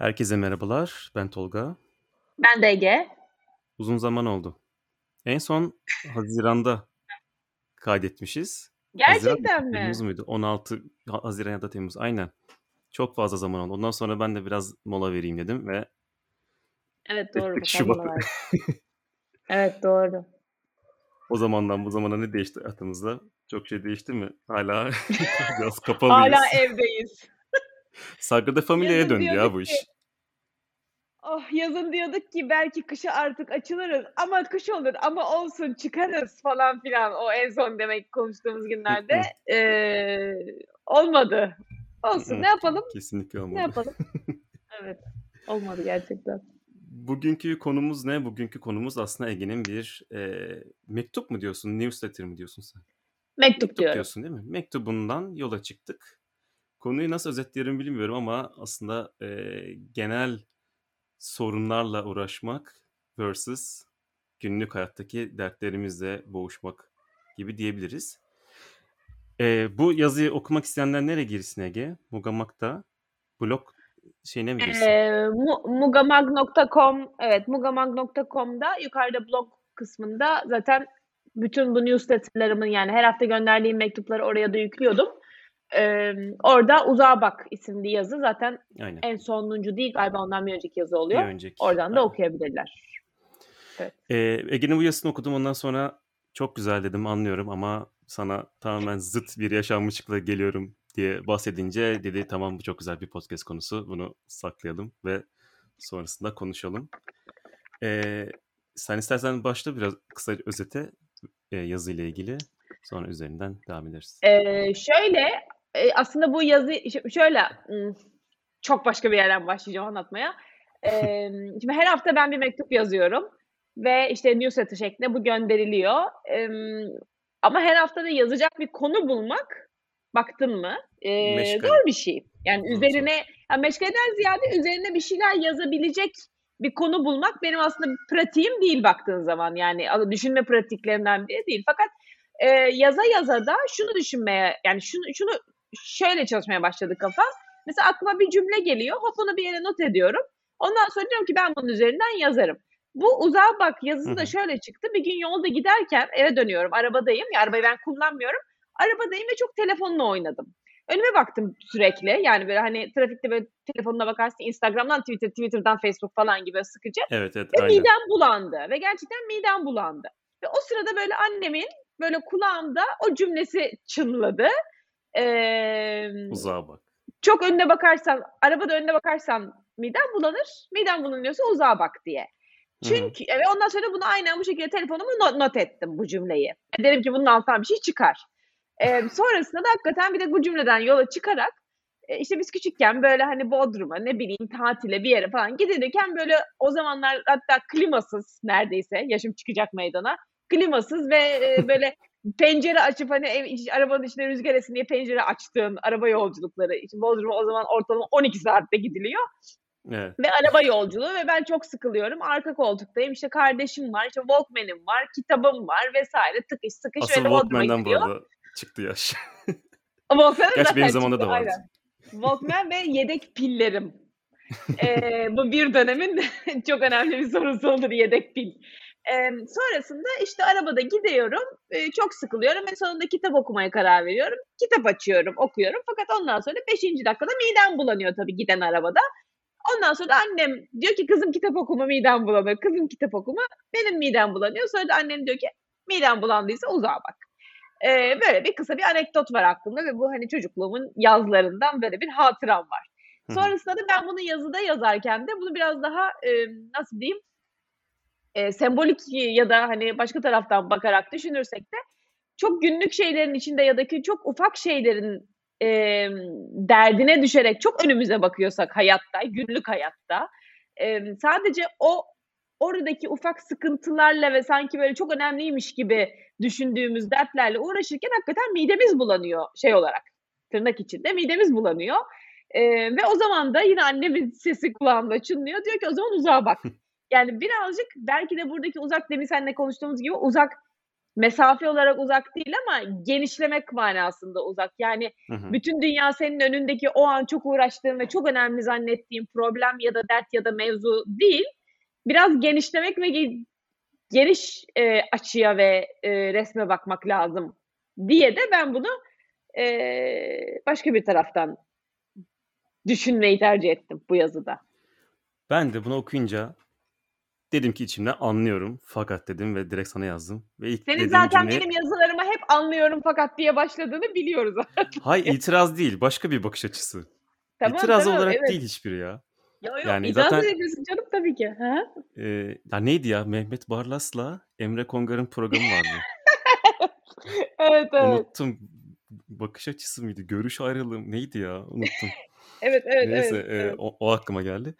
Herkese merhabalar. Ben Tolga. Ben de Ege. Uzun zaman oldu. En son Haziran'da kaydetmişiz. Haziran? Gerçekten mi? Temmuz muydu? 16 Ha- Haziran ya da Temmuz. Aynen. Çok fazla zaman oldu. Ondan sonra ben de biraz mola vereyim dedim ve Evet doğru. Şubat. Evet doğru. o zamandan bu zamana ne değişti hayatımızda? Çok şey değişti mi? Hala biraz kapalıyız. Hala evdeyiz. Sagrada Familia'ya döndü ya bu iş. ki- Oh yazın diyorduk ki belki kışa artık açılırız ama kış olur ama olsun çıkarız falan filan o en son demek konuştuğumuz günlerde Ee, olmadı. Olsun ne yapalım? Kesinlikle Ne olmadı. yapalım? Evet olmadı gerçekten. Bugünkü konumuz ne? Bugünkü konumuz aslında Ege'nin bir e, mektup mu diyorsun, newsletter mi diyorsun sen? Mektup Mektup diyorum. diyorsun değil mi? Mektubundan yola çıktık. Konuyu nasıl özetlerim bilmiyorum ama aslında e, genel sorunlarla uğraşmak versus günlük hayattaki dertlerimizle boğuşmak gibi diyebiliriz. E, bu yazıyı okumak isteyenler nereye girsin Ege? Mugamak'ta blog şeyine mi girsin? Ee, mu- mugamag.com evet mugamag.com'da yukarıda blog kısmında zaten bütün bu newsletter'larımın yani her hafta gönderdiğim mektupları oraya da yüklüyordum. Ee, orada Uzağa Bak isimli yazı zaten Aynen. en sonuncu değil galiba ondan bir önceki yazı oluyor. Bir önceki. Oradan da Aynen. okuyabilirler. Ee, Ege'nin bu yazısını okudum ondan sonra çok güzel dedim anlıyorum ama sana tamamen zıt bir yaşanmışlıkla geliyorum diye bahsedince dedi tamam bu çok güzel bir podcast konusu bunu saklayalım ve sonrasında konuşalım. Ee, sen istersen başla biraz kısa özete e, yazıyla ilgili sonra üzerinden devam ederiz. Ee, şöyle e, aslında bu yazı şöyle çok başka bir yerden başlayacağım anlatmaya. Şimdi her hafta ben bir mektup yazıyorum ve işte newsletter şeklinde bu gönderiliyor. Ama her hafta da yazacak bir konu bulmak baktın mı Meşgale. zor bir şey. Yani üzerine yani meşgaleden ziyade üzerine bir şeyler yazabilecek bir konu bulmak benim aslında pratiğim değil baktığın zaman yani düşünme pratiklerimden biri değil. Fakat e, yaza yaza da şunu düşünmeye yani şunu şunu şöyle çalışmaya başladı kafa. Mesela aklıma bir cümle geliyor. Hop onu bir yere not ediyorum. Ondan sonra diyorum ki ben bunun üzerinden yazarım. Bu uzağa bak yazısı da şöyle çıktı. Bir gün yolda giderken eve dönüyorum. Arabadayım. Ya arabayı ben kullanmıyorum. Arabadayım ve çok telefonla oynadım. Önüme baktım sürekli. Yani böyle hani trafikte böyle telefonuna bakarsın Instagram'dan Twitter, Twitter'dan Facebook falan gibi sıkıcı. Evet evet Ve aynen. midem bulandı. Ve gerçekten midem bulandı. Ve o sırada böyle annemin böyle kulağımda o cümlesi çınladı. Ee, Uzağa bak. çok önüne bakarsan, arabada önüne bakarsan midem bulanır. Midem bulanıyorsa uzağa bak diye. Çünkü ve ondan sonra bunu aynen bu şekilde telefonumu not, not ettim bu cümleyi. Dedim ki bunun altından bir şey çıkar. Ee, sonrasında da hakikaten bir de bu cümleden yola çıkarak e, işte biz küçükken böyle hani Bodrum'a ne bileyim tatile bir yere falan gidilirken böyle o zamanlar hatta klimasız neredeyse yaşım çıkacak meydana klimasız ve e, böyle pencere açıp hani ev, arabanın içine rüzgar etsin diye pencere açtığın araba yolculukları. İşte Bodrum'a o zaman ortalama 12 saatte gidiliyor Evet. ve araba yolculuğu ve ben çok sıkılıyorum. Arka koltuktayım işte kardeşim var, işte Walkman'im var, kitabım var vesaire tıkış sıkış Asıl Walkman'dan bu arada çıktı yaş. Walkman'ım Gerçi benim zamanımda çıktı, da vardı. aynen. Walkman ve yedek pillerim. Ee, bu bir dönemin çok önemli bir sorusu olur yedek pil. Ee, sonrasında işte arabada gidiyorum, ee, çok sıkılıyorum ve sonunda kitap okumaya karar veriyorum. Kitap açıyorum, okuyorum fakat ondan sonra 5. dakikada midem bulanıyor tabii giden arabada. Ondan sonra annem diyor ki kızım kitap okuma midem bulanıyor. Kızım kitap okuma benim midem bulanıyor. Sonra da annem diyor ki midem bulandıysa uzağa bak. Ee, böyle bir kısa bir anekdot var aklımda ve bu hani çocukluğumun yazlarından böyle bir hatıram var. Sonrasında da ben bunu yazıda yazarken de bunu biraz daha e, nasıl diyeyim e, sembolik ya da hani başka taraftan bakarak düşünürsek de çok günlük şeylerin içinde ya da ki çok ufak şeylerin e, derdine düşerek çok önümüze bakıyorsak hayatta, günlük hayatta e, sadece o oradaki ufak sıkıntılarla ve sanki böyle çok önemliymiş gibi düşündüğümüz dertlerle uğraşırken hakikaten midemiz bulanıyor şey olarak tırnak içinde midemiz bulanıyor. E, ve o zaman da yine annemin sesi kulağımda çınlıyor. Diyor ki o zaman uzağa bak. Yani birazcık belki de buradaki uzak demin seninle konuştuğumuz gibi uzak mesafe olarak uzak değil ama genişlemek manasında uzak. Yani Hı hı. bütün dünya senin önündeki o an çok uğraştığın ve çok önemli zannettiğin problem ya da dert ya da mevzu değil. Biraz genişlemek ve ge- geniş e, açıya ve e, resme bakmak lazım diye de ben bunu e, başka bir taraftan düşünmeyi tercih ettim bu yazıda. Ben de bunu okuyunca dedim ki içimden anlıyorum fakat dedim ve direkt sana yazdım. Ve ilk Senin zaten cümle benim yazılarıma hep anlıyorum fakat diye başladığını biliyoruz. hay itiraz değil başka bir bakış açısı. tamam İtiraz tamam olarak evet. değil hiçbiri ya. Yo, yo, Yani itiraz zaten edebilirsin canım tabii ki. Ha? e, ya neydi ya Mehmet Barlas'la Emre Kongar'ın programı vardı. evet evet. Unuttum. Bakış açısı mıydı? Görüş ayrılığı neydi ya? Unuttum. Evet evet Neyse evet. e, evet. o, o aklıma geldi.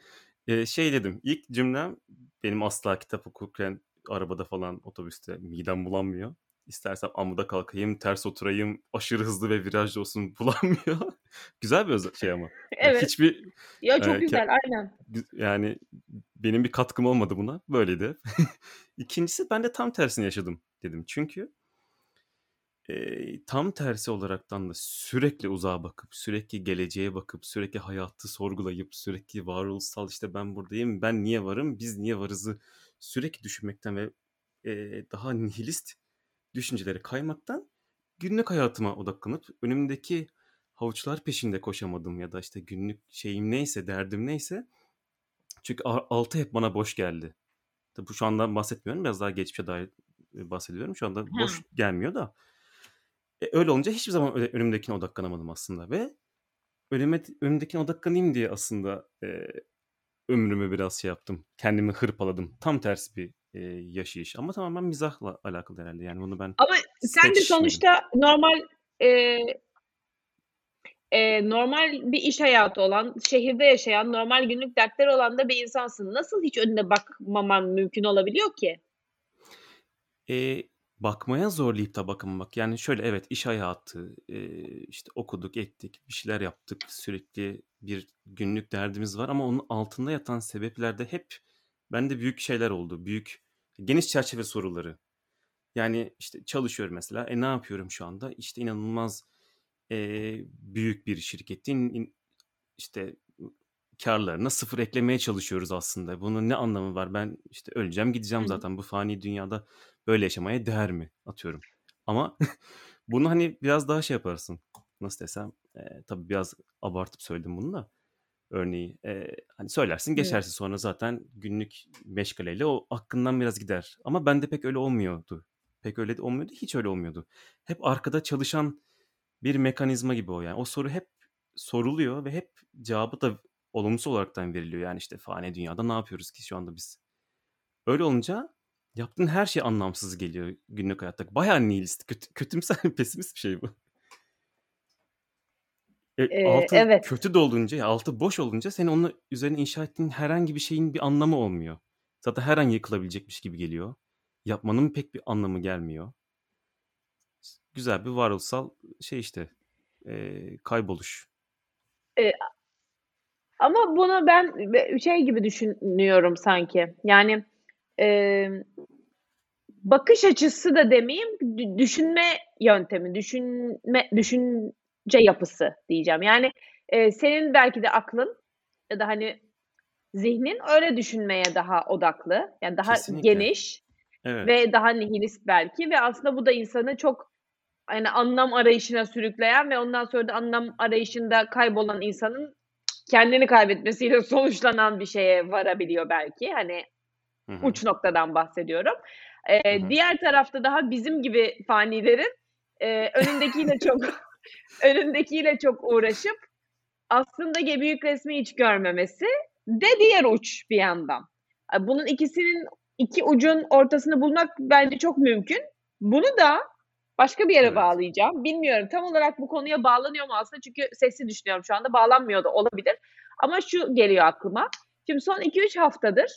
E, şey dedim. ilk cümlem benim asla kitap okurken arabada falan otobüste midem bulanmıyor. İstersem amuda kalkayım, ters oturayım, aşırı hızlı ve virajlı olsun bulanmıyor. Güzel bir şey ama. Yani Evet. hiçbir Ya e, çok ke- güzel aynen. yani benim bir katkım olmadı buna. Böyleydi. İkincisi ben de tam tersini yaşadım dedim. Çünkü e, tam tersi olaraktan da sürekli uzağa bakıp, sürekli geleceğe bakıp, sürekli hayatı sorgulayıp, sürekli varoluşsal işte ben buradayım, ben niye varım, biz niye varızı sürekli düşünmekten ve e, daha nihilist düşüncelere kaymaktan günlük hayatıma odaklanıp önümdeki havuçlar peşinde koşamadım ya da işte günlük şeyim neyse, derdim neyse. Çünkü altı hep bana boş geldi. Tabii bu şu andan bahsetmiyorum. Biraz daha geçmişe dair bahsediyorum. Şu anda boş gelmiyor da. E, öyle olunca hiçbir zaman öyle önümdekine odaklanamadım aslında ve önüme önümdekine odaklanayım diye aslında e, ömrümü biraz şey yaptım. Kendimi hırpaladım. Tam tersi bir e, yaşayış. Ama tamamen mizahla alakalı herhalde. Yani bunu ben Ama sen de sonuçta normal e, e, normal bir iş hayatı olan, şehirde yaşayan, normal günlük dertleri olan da bir insansın. Nasıl hiç önüne bakmaman mümkün olabiliyor ki? E, bakmaya zorlayıp da bakamamak. Yani şöyle evet iş hayatı, e, işte okuduk, ettik, bir şeyler yaptık. Sürekli bir günlük derdimiz var ama onun altında yatan sebeplerde hep bende büyük şeyler oldu. Büyük, geniş çerçeve soruları. Yani işte çalışıyorum mesela. E ne yapıyorum şu anda? İşte inanılmaz e, büyük bir şirketin in- işte karlarına sıfır eklemeye çalışıyoruz aslında. Bunun ne anlamı var? Ben işte öleceğim gideceğim Hı zaten bu fani dünyada böyle yaşamaya değer mi atıyorum. Ama bunu hani biraz daha şey yaparsın. Nasıl desem? E, tabii biraz abartıp söyledim bunu da örneği. E, hani söylersin Evet. geçersin sonra zaten günlük meşgaleyle o aklından biraz gider. Ama bende pek öyle olmuyordu. Pek öyle de olmuyordu. Hiç öyle olmuyordu. Hep arkada çalışan bir mekanizma gibi o yani. O soru hep soruluyor ve hep cevabı da olumsuz olaraktan veriliyor. Yani işte fani dünyada ne yapıyoruz ki şu anda biz? Öyle olunca yaptığın her şey anlamsız geliyor günlük hayatta. Bayağı nihilist, kötü, kötümser, pesimist bir şey bu. E, Ee, altı evet. kötü dolunca, altı boş olunca senin onun üzerine inşa ettiğin herhangi bir şeyin bir anlamı olmuyor. Zaten her an yıkılabilecekmiş gibi geliyor. Yapmanın pek bir anlamı gelmiyor. Güzel bir varoluşsal şey işte. e, kayboluş. E, ama bunu ben şey gibi düşünüyorum sanki. Yani e, bakış açısı da demeyeyim, dü- düşünme yöntemi, düşünme düşünce yapısı diyeceğim. Yani e, senin belki de aklın ya da hani zihnin öyle düşünmeye daha odaklı, yani daha Kesinlikle. geniş Evet. ve daha nihilist belki ve aslında bu da insanı çok hani anlam arayışına sürükleyen ve ondan sonra da anlam arayışında kaybolan insanın kendini kaybetmesiyle sonuçlanan bir şeye varabiliyor belki. Hani Hı hı. uç noktadan bahsediyorum. Ee, diğer tarafta daha bizim gibi fanilerin e, önündekiyle çok önündekiyle çok uğraşıp aslında büyük resmi hiç görmemesi de diğer uç bir yandan. Bunun ikisinin iki ucun ortasını bulmak bence çok mümkün. Bunu da başka bir yere Evet. bağlayacağım. Bilmiyorum tam olarak bu konuya bağlanıyor mu aslında çünkü sesli düşünüyorum şu anda bağlanmıyor da olabilir. Ama şu geliyor aklıma. Şimdi son 2-3 haftadır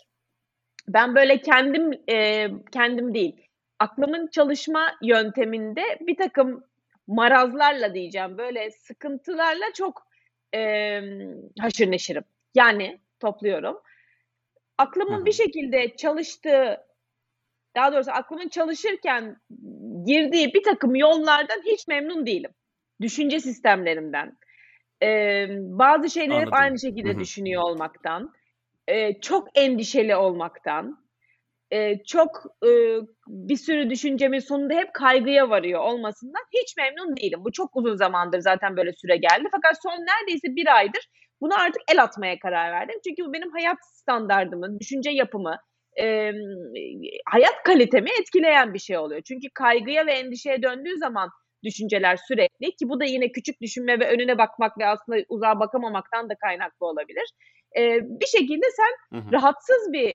ben böyle kendim e, kendim değil aklımın çalışma yönteminde bir takım marazlarla diyeceğim böyle sıkıntılarla çok e, haşır neşirim. Yani topluyorum. Aklımın bir hı. şekilde çalıştığı daha doğrusu aklımın çalışırken girdiği bir takım yollardan hiç memnun değilim. Düşünce sistemlerimden. Ee, bazı şeyleri hep Anladım. aynı şekilde Hı hı. düşünüyor olmaktan. e, çok endişeli olmaktan. e, çok e, bir sürü düşüncemin sonunda hep kaygıya varıyor olmasından hiç memnun değilim. Bu çok uzun zamandır zaten böyle süre geldi. Fakat son neredeyse bir aydır buna artık el atmaya karar verdim. Çünkü bu benim hayat standardımı, düşünce yapımı, e, hayat kalitemi etkileyen bir şey oluyor. Çünkü kaygıya ve endişeye döndüğü zaman düşünceler sürekli ki bu da yine küçük düşünme ve önüne bakmak ve aslında uzağa bakamamaktan da kaynaklı olabilir. E, bir şekilde sen Hı hı. rahatsız bir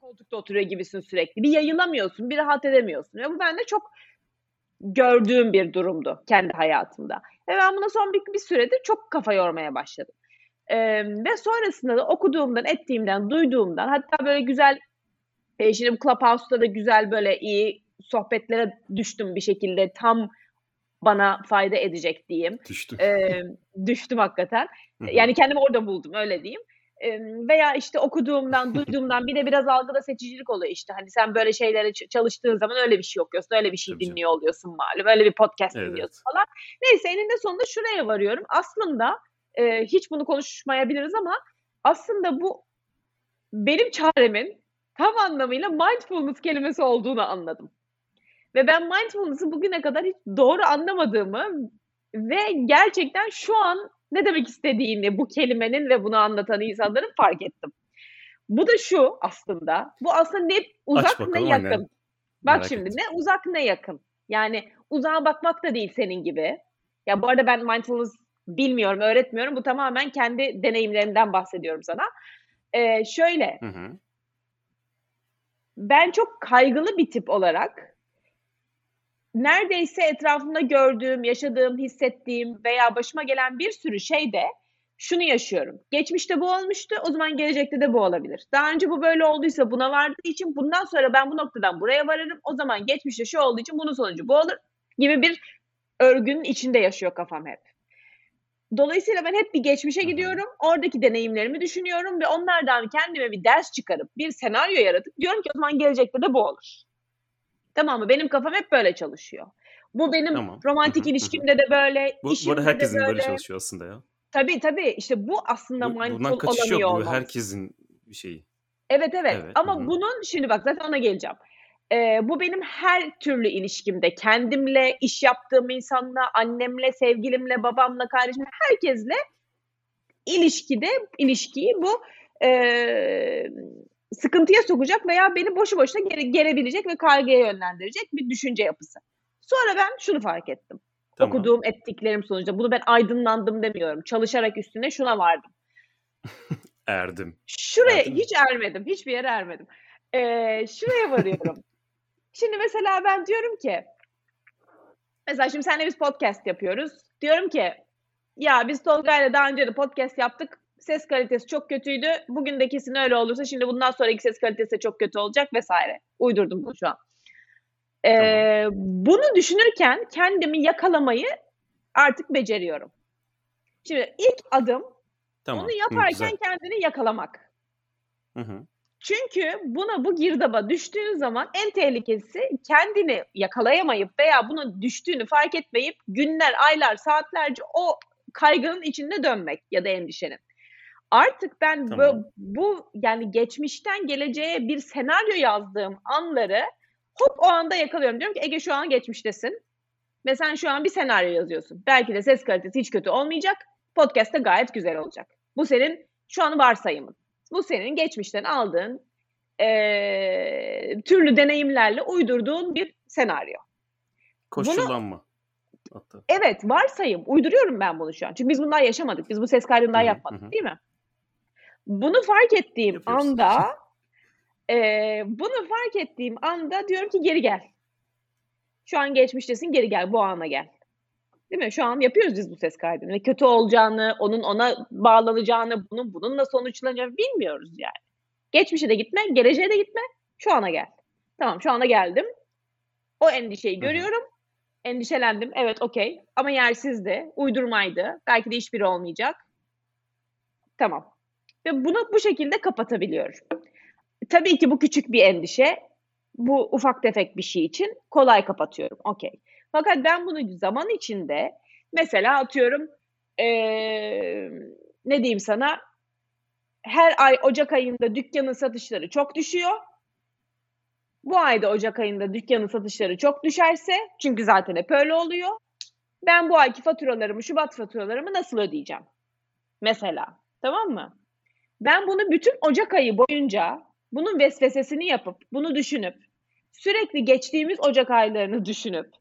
koltukta oturuyor gibisin sürekli. Bir yayılamıyorsun, bir rahat edemiyorsun. Ve bu bende çok gördüğüm bir durumdu kendi hayatımda. Ve ben buna son bir, bir süredir çok kafa yormaya başladım. Ee, ve sonrasında da okuduğumdan, ettiğimden, duyduğumdan hatta böyle güzel e, şimdi Clubhouse'da da güzel böyle iyi sohbetlere düştüm bir şekilde tam bana fayda edecek diyeyim. Düştüm. Ee, düştüm hakikaten. Yani kendimi orada buldum öyle diyeyim. Veya işte okuduğumdan, duyduğumdan bir de biraz algıda seçicilik oluyor işte. Hani sen böyle şeylere çalıştığın zaman öyle bir şey okuyorsun, öyle bir şey Tabii canım. dinliyor oluyorsun malum. Öyle bir podcast Evet. dinliyorsun falan. Neyse eninde sonunda şuraya varıyorum. Aslında e, hiç bunu konuşmayabiliriz ama aslında bu benim çaremin tam anlamıyla mindfulness kelimesi olduğunu anladım. Ve ben mindfulness'ı bugüne kadar hiç doğru anlamadığımı ve gerçekten şu an ne demek istediğini bu kelimenin ve bunu anlatan insanların fark ettim. Bu da şu aslında. Bu aslında ne uzak ne yakın. aynen. Bak Merak şimdi ettim. ne uzak ne yakın. Yani uzağa bakmak da değil senin gibi. Ya bu arada ben mindfulness bilmiyorum, öğretmiyorum. Bu tamamen kendi deneyimlerimden bahsediyorum sana. Ee, şöyle, Hı hı. ben çok kaygılı bir tip olarak neredeyse etrafımda gördüğüm, yaşadığım, hissettiğim veya başıma gelen bir sürü şeyde şunu yaşıyorum. Geçmişte bu olmuştu, o zaman gelecekte de bu olabilir. Daha önce bu böyle olduysa buna vardığı için bundan sonra ben bu noktadan buraya varırım. O zaman geçmişte şu olduğu için bunun sonucu bu olur gibi bir örgünün içinde yaşıyor kafam hep. Dolayısıyla ben hep bir geçmişe gidiyorum. Oradaki deneyimlerimi düşünüyorum ve onlardan kendime bir ders çıkarıp bir senaryo yaratıp diyorum ki o zaman gelecekte de bu olur. Tamam mı? Benim kafam hep böyle çalışıyor. Bu benim Tamam. romantik ilişkimde de böyle, Bu, bu arada de herkesin böyle böyle. çalışıyor aslında ya. Tabii tabii. İşte bu aslında Bu, mindful bundan kaçış yok. olamıyor Bu olmamız. herkesin bir şeyi. Evet evet. Evet. Ama hı. bunun şimdi bak zaten ona geleceğim. Ee, bu benim her türlü ilişkimde kendimle, iş yaptığım insanla, annemle, sevgilimle, babamla, kardeşimle, herkesle ilişkide ilişkiyi bu e, sıkıntıya sokacak veya beni boşu boşuna gere, gerebilecek ve kaygıya yönlendirecek bir düşünce yapısı. Sonra ben şunu fark ettim. Tamam. Okuduğum ettiklerim sonucunda. Bunu ben aydınlandım demiyorum. Çalışarak üstüne şuna vardım. Erdim. Şuraya Erdin mi? hiç ermedim. Hiçbir yere ermedim. Ee, şuraya varıyorum. şimdi mesela ben diyorum ki mesela şimdi seninle biz podcast yapıyoruz. Diyorum ki ya biz Tolga'yla daha önce de podcast yaptık. Ses kalitesi çok kötüydü. Bugün de kesin öyle olursa şimdi bundan sonraki ses kalitesi de çok kötü olacak vesaire. Uydurdum bunu şu an. Ee, bunu düşünürken kendimi yakalamayı artık beceriyorum. Şimdi ilk adım Tamam. onu Hı, yaparken güzel. kendini yakalamak. Hı hı. Çünkü buna bu girdaba düştüğün zaman en tehlikesi kendini yakalayamayıp veya buna düştüğünü fark etmeyip günler, aylar, saatlerce o kaygının içinde dönmek ya da endişenin. Artık ben Tamam. bu, bu yani geçmişten geleceğe bir senaryo yazdığım anları hop o anda yakalıyorum. Diyorum ki Ege şu an geçmiştesin ve sen şu an bir senaryo yazıyorsun. Belki de ses kalitesi hiç kötü olmayacak. Podcast da gayet güzel olacak. Bu senin şu an varsayımın. Bu senin geçmişten aldığın eee, türlü deneyimlerle uydurduğun bir senaryo. Koşullanma. Hatta. Evet varsayım. Uyduruyorum ben bunu şu an. Çünkü biz bundan yaşamadık. Biz bu ses hı, yapmadık hı hı. değil mi? Bunu fark ettiğim Yapıyoruz. anda eee, bunu fark ettiğim anda diyorum ki geri gel. Şu an geçmiştesin geri gel bu ana gel. Değil mi? Şu an yapıyoruz biz bu ses kaydını ve kötü olacağını, onun ona bağlanacağını, bunun bununla sonuçlanacağını bilmiyoruz yani. Geçmişe de gitme, geleceğe de gitme, şu ana gel. Tamam şu ana geldim. O endişeyi görüyorum. Endişelendim. Evet okey. Ama yersizdi. Uydurmaydı. Belki de hiçbiri olmayacak. Tamam. Ve bunu bu şekilde kapatabiliyorum. Tabii ki bu küçük bir endişe. Bu ufak tefek bir şey için kolay kapatıyorum. Okey. Fakat ben bunu zaman içinde mesela atıyorum ee, ne diyeyim sana her ay Ocak ayında dükkanın satışları çok düşüyor. Bu ayda Ocak ayında dükkanın satışları çok düşerse çünkü zaten hep öyle oluyor. Ben bu ayki faturalarımı, Şubat faturalarımı nasıl ödeyeceğim? Mesela. Tamam mı? Ben bunu bütün Ocak ayı boyunca bunun vesvesesini yapıp, bunu düşünüp, sürekli geçtiğimiz Ocak aylarını düşünüp,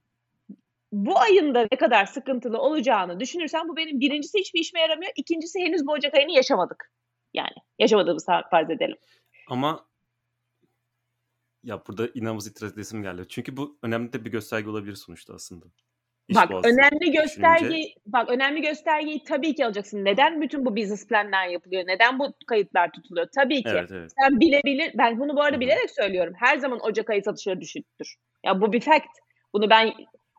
bu ayında ne kadar sıkıntılı olacağını düşünürsen bu benim birincisi hiçbir işime yaramıyor. İkincisi henüz bu Ocak ayını yaşamadık. Yani yaşamadığımızı farz edelim. Ama ya burada inanılmaz itiraz edesim geldi. Çünkü bu önemli de bir gösterge olabilir sonuçta aslında. İş bak önemli gösterge bak önemli göstergeyi tabii ki alacaksın. Neden bütün bu business planlar yapılıyor? Neden bu kayıtlar tutuluyor? Tabii ki. Evet, evet. Sen bilebilir. Ben bunu bu arada Hı-hı. bilerek söylüyorum. Her zaman Ocak ayı satışları düşüktür. Ya bu bir fact. Bunu ben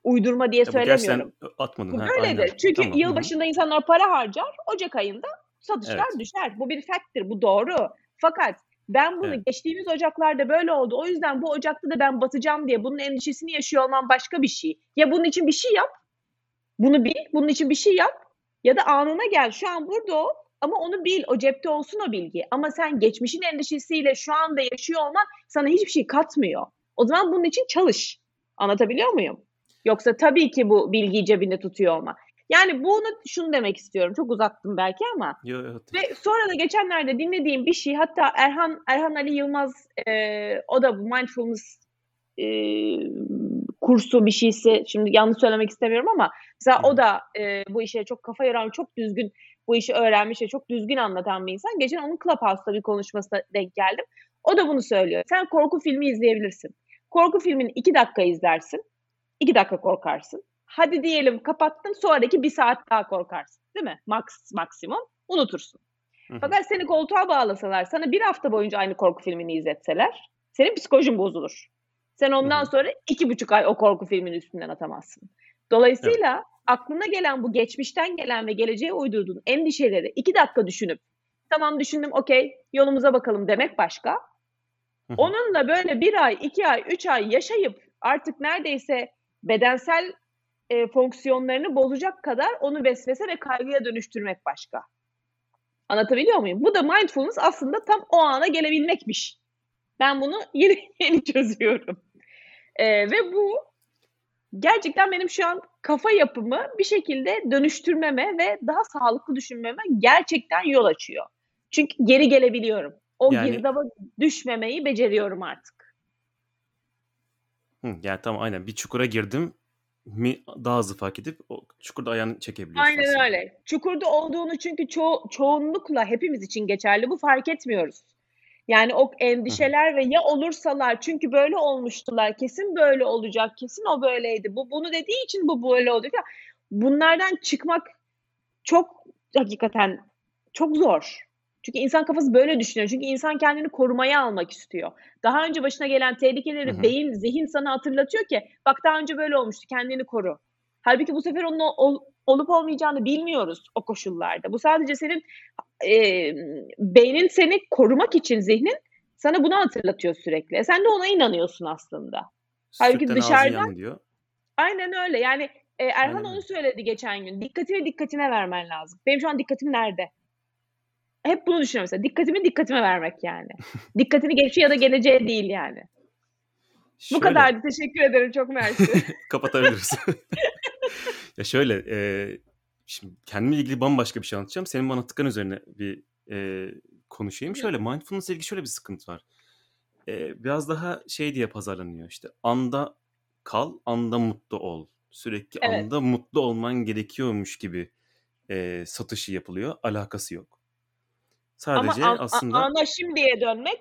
uydurma diye ya söylemiyorum. Bu atmadın. Bu böyledir. Çünkü tamam. yıl başında Hı-hı. insanlar para harcar. Ocak ayında satışlar evet. düşer. Bu bir fact'tir. Bu doğru. Fakat ben bunu evet. geçtiğimiz ocaklarda böyle oldu. O yüzden bu ocakta da ben batacağım diye bunun endişesini yaşıyor olmam başka bir şey. Ya bunun için bir şey yap. Bunu bil. Bunun için bir şey yap. Ya da anına gel. Şu an burada ol. Ama onu bil. O cepte olsun o bilgi. Ama sen geçmişin endişesiyle şu anda yaşıyor olman sana hiçbir şey katmıyor. O zaman bunun için çalış. Anlatabiliyor muyum? Yoksa tabii ki bu bilgiyi cebinde tutuyor olma. Yani bunu şunu demek istiyorum. Çok uzattım belki ama. Yo, evet. Ve sonra da geçenlerde dinlediğim bir şey hatta Erhan Erhan Ali Yılmaz e, o da bu mindfulness e, kursu bir şeysi şimdi yanlış söylemek istemiyorum ama mesela o da e, bu işe çok kafa yoran çok düzgün bu işi öğrenmiş ve çok düzgün anlatan bir insan. Geçen onun Clubhouse'da bir konuşmasına denk geldim. O da bunu söylüyor. Sen korku filmi izleyebilirsin. Korku filmini iki dakika izlersin. İki dakika korkarsın. Hadi diyelim kapattın sonraki bir saat daha korkarsın. Değil mi? Max, maksimum unutursun. Hı-hı. Fakat seni koltuğa bağlasalar, sana bir hafta boyunca aynı korku filmini izletseler, senin psikolojin bozulur. Sen ondan Hı-hı. sonra iki buçuk ay o korku filminin üstünden atamazsın. Dolayısıyla evet. aklına gelen bu geçmişten gelen ve geleceğe uydurduğun endişeleri iki dakika düşünüp tamam düşündüm okey yolumuza bakalım demek başka. Onunla böyle bir ay, iki ay, üç ay yaşayıp artık neredeyse bedensel e, fonksiyonlarını bozacak kadar onu vesvese ve kaygıya dönüştürmek başka. Anlatabiliyor muyum? Bu da mindfulness aslında tam o ana gelebilmekmiş. Ben bunu yeni yeni çözüyorum. E, ve bu gerçekten benim şu an kafa yapımı bir şekilde dönüştürmeme ve daha sağlıklı düşünmeme gerçekten yol açıyor. Çünkü geri gelebiliyorum. O yani, girdaba düşmemeyi beceriyorum artık. Hı, yani tamam aynen bir çukura girdim mi daha hızlı fark edip o çukurda ayağını çekebiliyorsun Aynen aslında. öyle. Çukurda olduğunu çünkü ço çoğunlukla hepimiz için geçerli. Bu fark etmiyoruz. Yani o endişeler ve ya olursalar çünkü böyle olmuştular. Kesin böyle olacak. Kesin o böyleydi. Bu bunu dediği için bu böyle olacak. Bunlardan çıkmak çok hakikaten çok zor. Çünkü insan kafası böyle düşünüyor. Çünkü insan kendini korumaya almak istiyor. Daha önce başına gelen tehlikeleri hı hı. beyin, zihin sana hatırlatıyor ki bak daha önce böyle olmuştu kendini koru. Halbuki bu sefer onun ol, olup olmayacağını bilmiyoruz o koşullarda. Bu sadece senin e, beynin seni korumak için zihnin sana bunu hatırlatıyor sürekli. E sen de ona inanıyorsun aslında. Halbuki dışarıdan diyor. Aynen öyle. Yani e, Erhan Aynen. onu söyledi geçen gün. Dikkatini dikkatine vermen lazım. Benim şu an dikkatim nerede? Hep bunu düşünüyorum mesela. Dikkatimi dikkatime vermek yani. Dikkatini geçmişe ya da geleceğe değil yani. Şöyle. Bu kadardı. Teşekkür ederim. Çok mersi. Kapatabiliriz. ya şöyle e, şimdi kendimle ilgili bambaşka bir şey anlatacağım. Senin bana tıkan üzerine bir e, konuşayım. Şöyle mindfulness ilgili şöyle bir sıkıntı var. E, biraz daha şey diye pazarlanıyor işte anda kal, anda mutlu ol. Sürekli evet. anda mutlu olman gerekiyormuş gibi e, satışı yapılıyor. Alakası yok. Sadece Ama an, aslında... ana şimdiye dönmek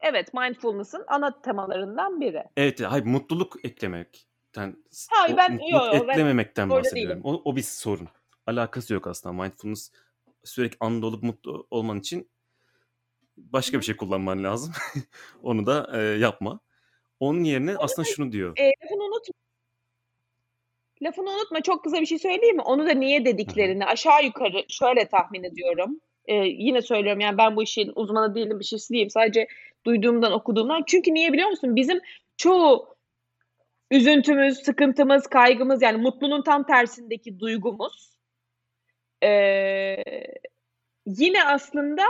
evet mindfulness'ın ana temalarından biri. Evet, hayır mutluluk eklemekten, hayır, ben, mutluluk yo, eklememekten ben bahsediyorum. O, o bir sorun. Alakası yok aslında. Mindfulness sürekli anda olup mutlu olman için başka bir şey kullanman lazım. Onu da e, yapma. Onun yerine Onu aslında da, şunu diyor. E, lafını unutma. Lafını unutma. Çok kısa bir şey söyleyeyim mi? Onu da niye dediklerini aşağı yukarı şöyle tahmin ediyorum e, yine söylüyorum yani ben bu işin uzmanı değilim bir şeysi değilim. Sadece duyduğumdan okuduğumdan. Çünkü niye biliyor musun? Bizim çoğu üzüntümüz, sıkıntımız, kaygımız yani mutluluğun tam tersindeki duygumuz eee, yine aslında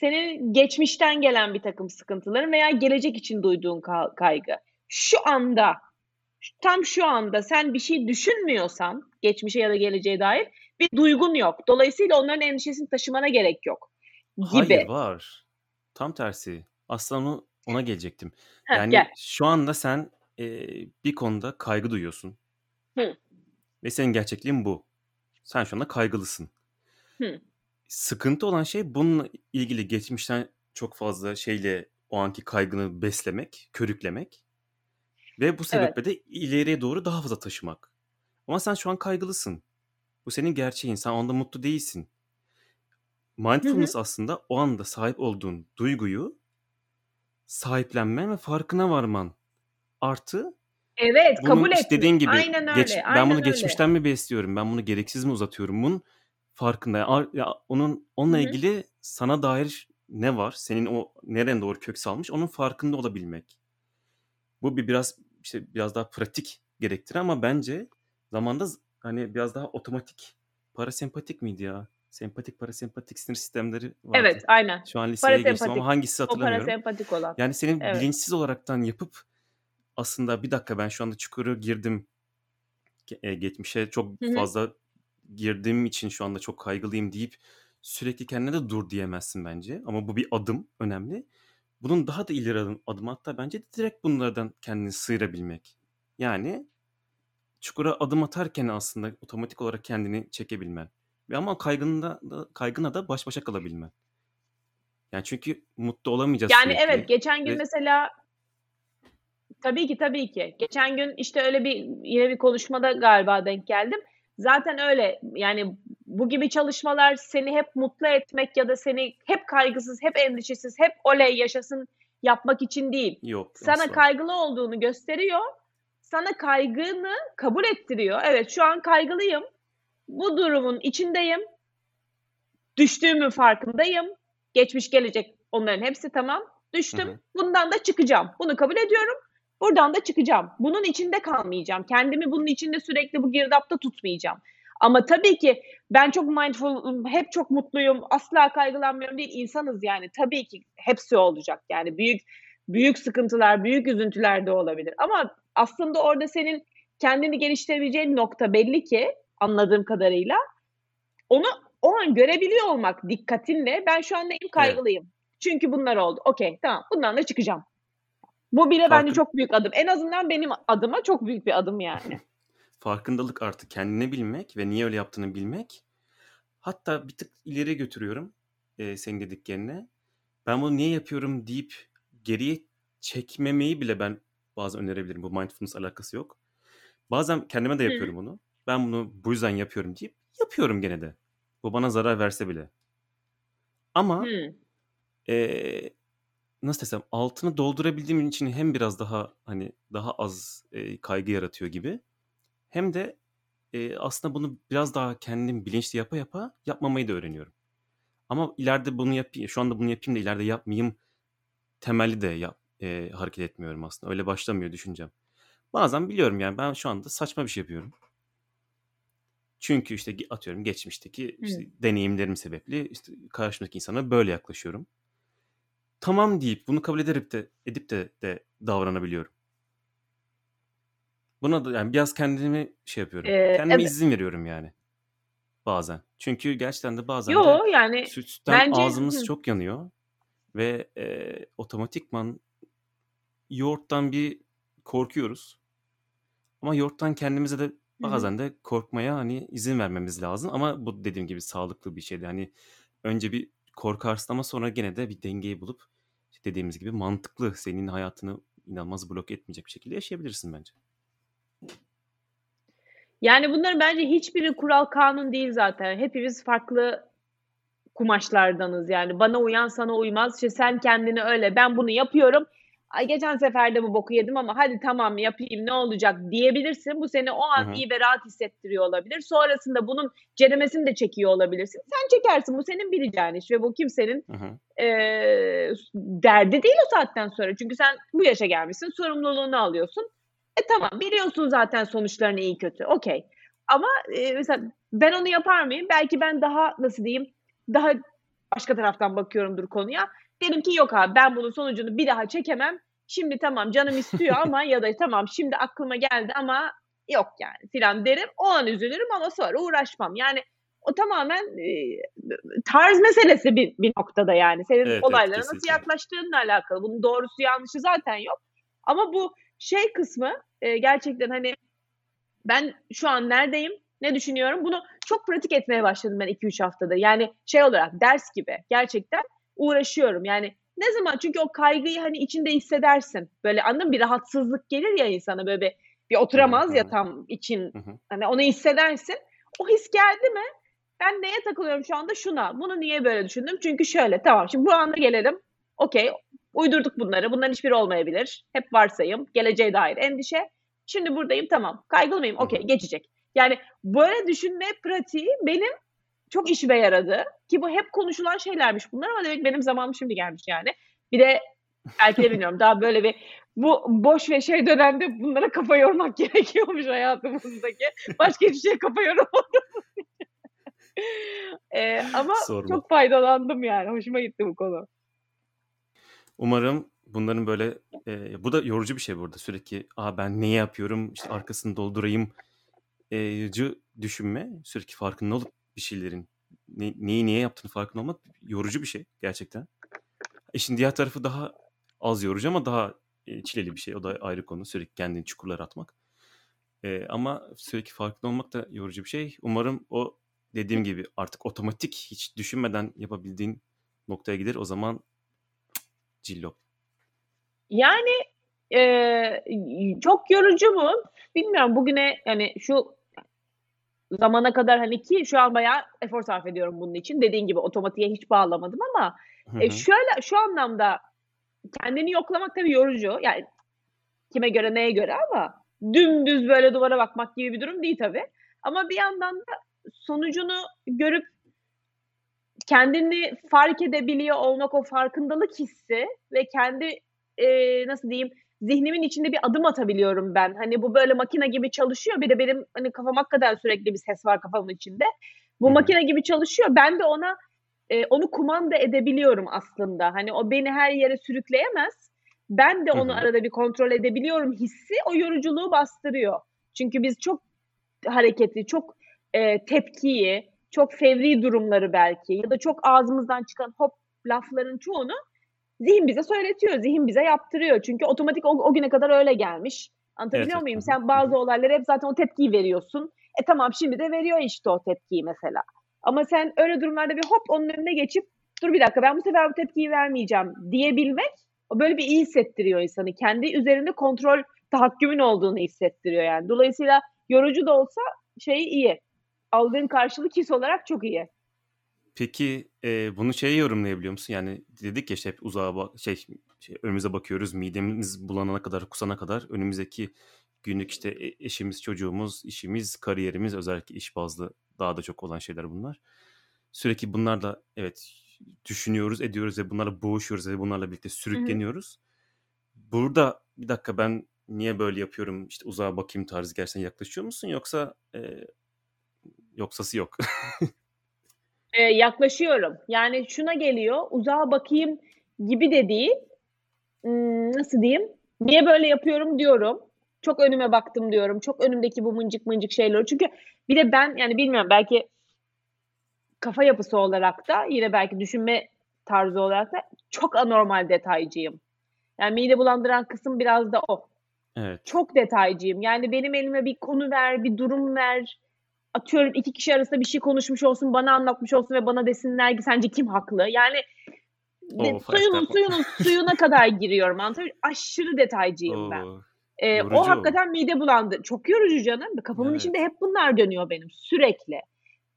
senin geçmişten gelen bir takım sıkıntıların veya gelecek için duyduğun ka- kaygı. Şu anda, tam şu anda sen bir şey düşünmüyorsan, geçmişe ya da geleceğe dair bir duygun yok. Dolayısıyla onların endişesini taşımana gerek yok gibi. Hayır var. Tam tersi. Aslında ona gelecektim. Heh, Yani gel. şu anda sen e, bir konuda kaygı duyuyorsun. Hı. Ve senin gerçekliğin bu. Sen şu anda kaygılısın. Hı. Sıkıntı olan şey bununla ilgili geçmişten çok fazla şeyle o anki kaygını beslemek, körüklemek ve bu Evet. sebeple de ileriye doğru daha fazla taşımak. Ama sen şu an kaygılısın. Bu senin gerçeğin. Sen onda mutlu değilsin. Hı hı. Mindfulness aslında o anda sahip olduğun duyguyu sahiplenmen ve farkına varman. Artı Evet, kabul işte etmek. dediğin gibi Aynen geç, öyle. ben bunu Aynen öyle. geçmişten mi besliyorum? Ben bunu gereksiz mi uzatıyorum? Bunun farkında. Ar- Ya onun Hı onunla hı. ilgili sana dair ne var? Senin o nereden doğru kök salmış? Onun farkında olabilmek. Bu bir biraz işte biraz daha pratik gerektirir ama bence zamanda hani biraz daha otomatik parasempatik miydi ya? Sempatik parasempatik sinir sistemleri vardı. Evet, aynen. Şu an liseye geçtim ama hangisi O hatırlamıyorum. parasempatik olan. Yani senin Evet. bilinçsiz olaraktan yapıp aslında bir dakika ben şu anda çukuru girdim. E, Geçmişe çok fazla girdiğim için şu anda çok kaygılıyım deyip sürekli kendine de dur diyemezsin bence. Ama bu bir adım önemli. Bunun daha da ileri adım, adım hatta bence direkt bunlardan kendini sıyırabilmek. Yani çukura adım atarken aslında otomatik olarak kendini çekebilmen. Ve ama kaygında da, kaygına da baş başa kalabilmen. Yani çünkü mutlu olamayacağız Yani evet, sürekli. geçen gün Ve mesela tabii ki tabii ki. Geçen gün işte öyle bir yine bir konuşmada galiba denk geldim. Zaten öyle. Yani bu gibi çalışmalar seni hep mutlu etmek ya da seni hep kaygısız, hep endişesiz, hep oley yaşasın yapmak için değil. yok Sana asla. kaygılı olduğunu gösteriyor. Sana kaygını kabul ettiriyor. Evet, şu an kaygılıyım. Bu durumun içindeyim. Düştüğümün farkındayım. Geçmiş gelecek onların hepsi tamam. Hı Düştüm. hı. Bundan da çıkacağım. Bunu kabul ediyorum. Buradan da çıkacağım. Bunun içinde kalmayacağım. Kendimi bunun içinde sürekli bu girdapta tutmayacağım. Ama tabii ki ben çok mindful, hep çok mutluyum, asla kaygılanmıyorum değil. İnsanız yani. Tabii ki hepsi olacak. Yani büyük büyük sıkıntılar, büyük üzüntüler de olabilir. Ama aslında orada senin kendini geliştirebileceğin nokta belli ki anladığım kadarıyla. Onu o an görebiliyor olmak dikkatinle ben şu an neyim Evet. kaygılıyım. Çünkü bunlar oldu. Okey tamam bundan da çıkacağım. Bu bile bence Farkın, çok büyük adım. En azından benim adıma çok büyük bir adım yani. farkındalık artık kendini bilmek ve niye öyle yaptığını bilmek. Hatta bir tık ileri götürüyorum e, senin dediklerine. Ben bunu niye yapıyorum deyip geriye çekmemeyi bile ben bazen önerebilirim. Bu mindfulness alakası yok. Bazen kendime de Hı. yapıyorum bunu. Ben bunu bu yüzden yapıyorum deyip yapıyorum gene de. Bu bana zarar verse bile. Ama Hı. e, nasıl desem altını doldurabildiğim için hem biraz daha hani daha az e, kaygı yaratıyor gibi hem de e, aslında bunu biraz daha kendim bilinçli yapa yapa yapmamayı da öğreniyorum. Ama ileride bunu yapayım, şu anda bunu yapayım da ileride yapmayayım temelli de yap, e, hareket etmiyorum aslında. Öyle başlamıyor düşüncem. Bazen biliyorum yani ben şu anda saçma bir şey yapıyorum. Çünkü işte atıyorum geçmişteki işte Hı. deneyimlerim sebeple işte karşımdaki insana böyle yaklaşıyorum. Tamam deyip bunu kabul edip de edip de, de davranabiliyorum. Buna da yani biraz kendimi şey yapıyorum. Ee, Kendime evet. izin veriyorum yani bazen. Çünkü gerçekten de bazen de Yo yani sütten bence ağzımız hı. çok yanıyor ve e, otomatikman yoğurttan bir korkuyoruz. Ama yoğurttan kendimize de bazen de korkmaya hani izin vermemiz lazım. Ama bu dediğim gibi sağlıklı bir şeydi. Hani önce bir korkarsın ama sonra gene de bir dengeyi bulup işte dediğimiz gibi mantıklı senin hayatını inanılmaz blok etmeyecek bir şekilde yaşayabilirsin bence. Yani bunların bence hiçbiri kural kanun değil zaten. Hepimiz farklı kumaşlardanız yani. Bana uyan sana uymaz. İşte sen kendini öyle ben bunu yapıyorum. Ay geçen sefer de bu boku yedim ama hadi tamam yapayım ne olacak diyebilirsin. Bu seni o an Hı hı. iyi ve rahat hissettiriyor olabilir. Sonrasında bunun ceremesini de çekiyor olabilirsin. Sen çekersin bu senin bileceğin iş ve bu kimsenin eee, derdi değil o saatten sonra. Çünkü sen bu yaşa gelmişsin sorumluluğunu alıyorsun. E tamam biliyorsun zaten sonuçlarını iyi kötü okey. Ama e, mesela ben onu yapar mıyım? Belki ben daha nasıl diyeyim daha başka taraftan bakıyorumdur konuya. Dedim ki yok abi ben bunun sonucunu bir daha çekemem. Şimdi tamam canım istiyor ama ya da tamam şimdi aklıma geldi ama yok yani filan derim. O an üzülürüm ama sonra uğraşmam. Yani o tamamen e, tarz meselesi bir, bir noktada yani. Senin Evet, evet, olaylara nasıl kesinlikle. yaklaştığınla alakalı. Bunun doğrusu yanlışı zaten yok. Ama bu şey kısmı e, gerçekten hani ben şu an neredeyim? Ne düşünüyorum? Bunu çok pratik etmeye başladım ben 2-3 haftada. Yani şey olarak ders gibi gerçekten uğraşıyorum. Yani ne zaman çünkü o kaygıyı hani içinde hissedersin. Böyle anladın mı? Bir rahatsızlık gelir ya insana böyle bir, bir oturamaz Hı hı. ya tam için. Hani onu hissedersin. O his geldi mi? Ben neye takılıyorum şu anda? Şuna. Bunu niye böyle düşündüm? Çünkü şöyle. Tamam şimdi bu anda gelelim. Okey. Uydurduk bunları. Bunların hiçbiri olmayabilir. Hep varsayım. Geleceğe dair endişe. Şimdi buradayım tamam. Kaygılı mıyım? Okey geçecek. Yani böyle düşünme pratiği benim çok işime yaradı. Ki bu hep konuşulan şeylermiş bunlar ama demek benim zamanım şimdi gelmiş yani. Bir de belki de bilmiyorum daha böyle bir bu boş ve şey dönemde bunlara kafa yormak gerekiyormuş hayatımızdaki. Başka hiçbir şeye kafa yoramadım. Ee, ama Sorma. çok faydalandım yani. Hoşuma gitti bu konu. Umarım bunların böyle e, bu da yorucu bir şey burada sürekli Aa, ben neyi yapıyorum işte arkasını doldurayım e, düşünme sürekli farkında olup bir şeylerin ne, neyi niye yaptığını farkında olmak yorucu bir şey gerçekten. İşin diğer tarafı daha az yorucu ama daha e, çileli bir şey o da ayrı konu sürekli kendini çukurlara atmak. E, ama sürekli farkında olmak da yorucu bir şey. Umarım o dediğim gibi artık otomatik hiç düşünmeden yapabildiğin noktaya gider o zaman cillop. Yani e, çok yorucu mu? Bilmiyorum bugüne yani şu zamana kadar hani ki şu an bayağı efor sarf ediyorum bunun için. Dediğin gibi otomatiğe hiç bağlamadım ama Hı e, şöyle şu anlamda kendini yoklamak tabii yorucu. Yani kime göre neye göre ama dümdüz böyle duvara bakmak gibi bir durum değil tabii. Ama bir yandan da sonucunu görüp kendini fark edebiliyor olmak o farkındalık hissi ve kendi e, nasıl diyeyim zihnimin içinde bir adım atabiliyorum ben. Hani bu böyle makine gibi çalışıyor. Bir de benim hani kafam hakikaten sürekli bir ses var kafamın içinde. Bu hı. makine gibi çalışıyor. Ben de ona e, onu kumanda edebiliyorum aslında. Hani o beni her yere sürükleyemez. Ben de onu hı. arada bir kontrol edebiliyorum hissi o yoruculuğu bastırıyor. Çünkü biz çok hareketli, çok e, tepkiyi, çok fevri durumları belki ya da çok ağzımızdan çıkan hop lafların çoğunu zihin bize söyletiyor, zihin bize yaptırıyor. Çünkü otomatik o, o güne kadar öyle gelmiş. Anlatabiliyor Evet, muyum? evet. Sen bazı olaylara hep zaten o tepkiyi veriyorsun. E tamam şimdi de veriyor işte o tepkiyi mesela. Ama sen öyle durumlarda bir hop onun önüne geçip dur bir dakika ben bu sefer bu tepkiyi vermeyeceğim diyebilmek o böyle bir iyi hissettiriyor insanı. Kendi üzerinde kontrol tahakkümün olduğunu hissettiriyor yani. Dolayısıyla yorucu da olsa şey iyi. Aldığın karşılık his olarak çok iyi. Peki e, bunu şeye yorumlayabiliyor musun? Yani dedik ya işte hep uzağa bak şey, şey önümüze bakıyoruz midemiz bulanana kadar kusana kadar önümüzdeki günlük işte e- eşimiz çocuğumuz işimiz kariyerimiz özellikle iş bazlı daha da çok olan şeyler bunlar. Sürekli bunlarla evet düşünüyoruz ediyoruz ve bunlarla boğuşuyoruz ve bunlarla birlikte sürükleniyoruz. Burada bir dakika ben niye böyle yapıyorum işte uzağa bakayım tarzı gerçekten yaklaşıyor musun yoksa e, yoksası yok. Ee, yaklaşıyorum. Yani şuna geliyor, uzağa bakayım gibi de değil. Hmm, nasıl diyeyim? Niye böyle yapıyorum diyorum. Çok önüme baktım diyorum. Çok önümdeki bu mıncık mıncık şeyler. Çünkü bir de ben yani bilmiyorum belki kafa yapısı olarak da yine belki düşünme tarzı olarak da çok anormal detaycıyım. Yani mide bulandıran kısım biraz da o. evet. Çok detaycıyım. Yani benim elime bir konu ver, bir durum ver. Atıyorum iki kişi arasında bir şey konuşmuş olsun, bana anlatmış olsun ve bana desinler ki sence kim haklı? Yani de- suyunun suyunun suyuna kadar giriyorum anlatabiliyor? Aşırı detaycıyım ben. Oo, Ee, yorucu o hakikaten mide bulandı. Çok yorucu canım. Kafamın Evet. içinde hep bunlar dönüyor benim sürekli.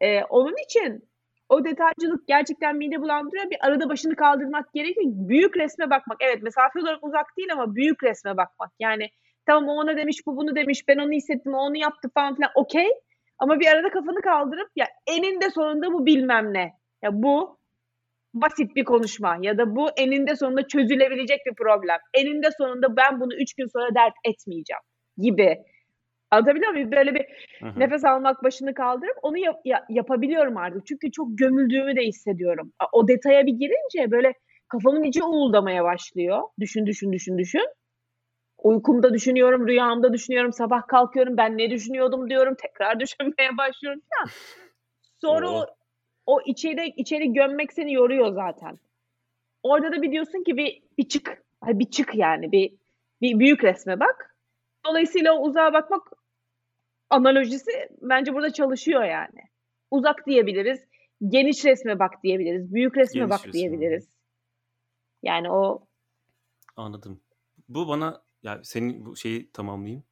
Ee, onun için o detaycılık gerçekten mide bulandırıyor. Bir arada başını kaldırmak gerekiyor. Büyük resme bakmak. Evet mesafe olarak uzak değil ama büyük resme bakmak. Yani tamam o ona demiş, bu bunu demiş, ben onu hissettim, onu yaptı falan filan. Okey. Ama bir arada kafanı kaldırıp ya eninde sonunda bu bilmem ne. Ya bu basit bir konuşma ya da bu eninde sonunda çözülebilecek bir problem. Eninde sonunda ben bunu üç gün sonra dert etmeyeceğim gibi. Anlatabiliyor muyum? Böyle bir hı. nefes almak, başını kaldırıp onu yap- ya- yapabiliyorum artık. Çünkü çok gömüldüğümü de hissediyorum. O detaya bir girince böyle kafamın içi uğuldamaya başlıyor. Düşün, düşün, düşün, düşün. Uykumda düşünüyorum, rüyamda düşünüyorum, sabah kalkıyorum ben ne düşünüyordum diyorum, tekrar düşünmeye başlıyorum falan. Sonra o, o içeri içeri gömmek seni yoruyor zaten. Orada da bir diyorsun ki bir bir çık. Bir çık yani bir bir büyük resme bak. Dolayısıyla o uzağa bakmak analojisi bence burada çalışıyor yani. Uzak diyebiliriz. Geniş resme bak diyebiliriz. Büyük resme Geniş bak resim. diyebiliriz. Yani o Anladım. Bu bana ya senin bu şeyi tamamlayayım.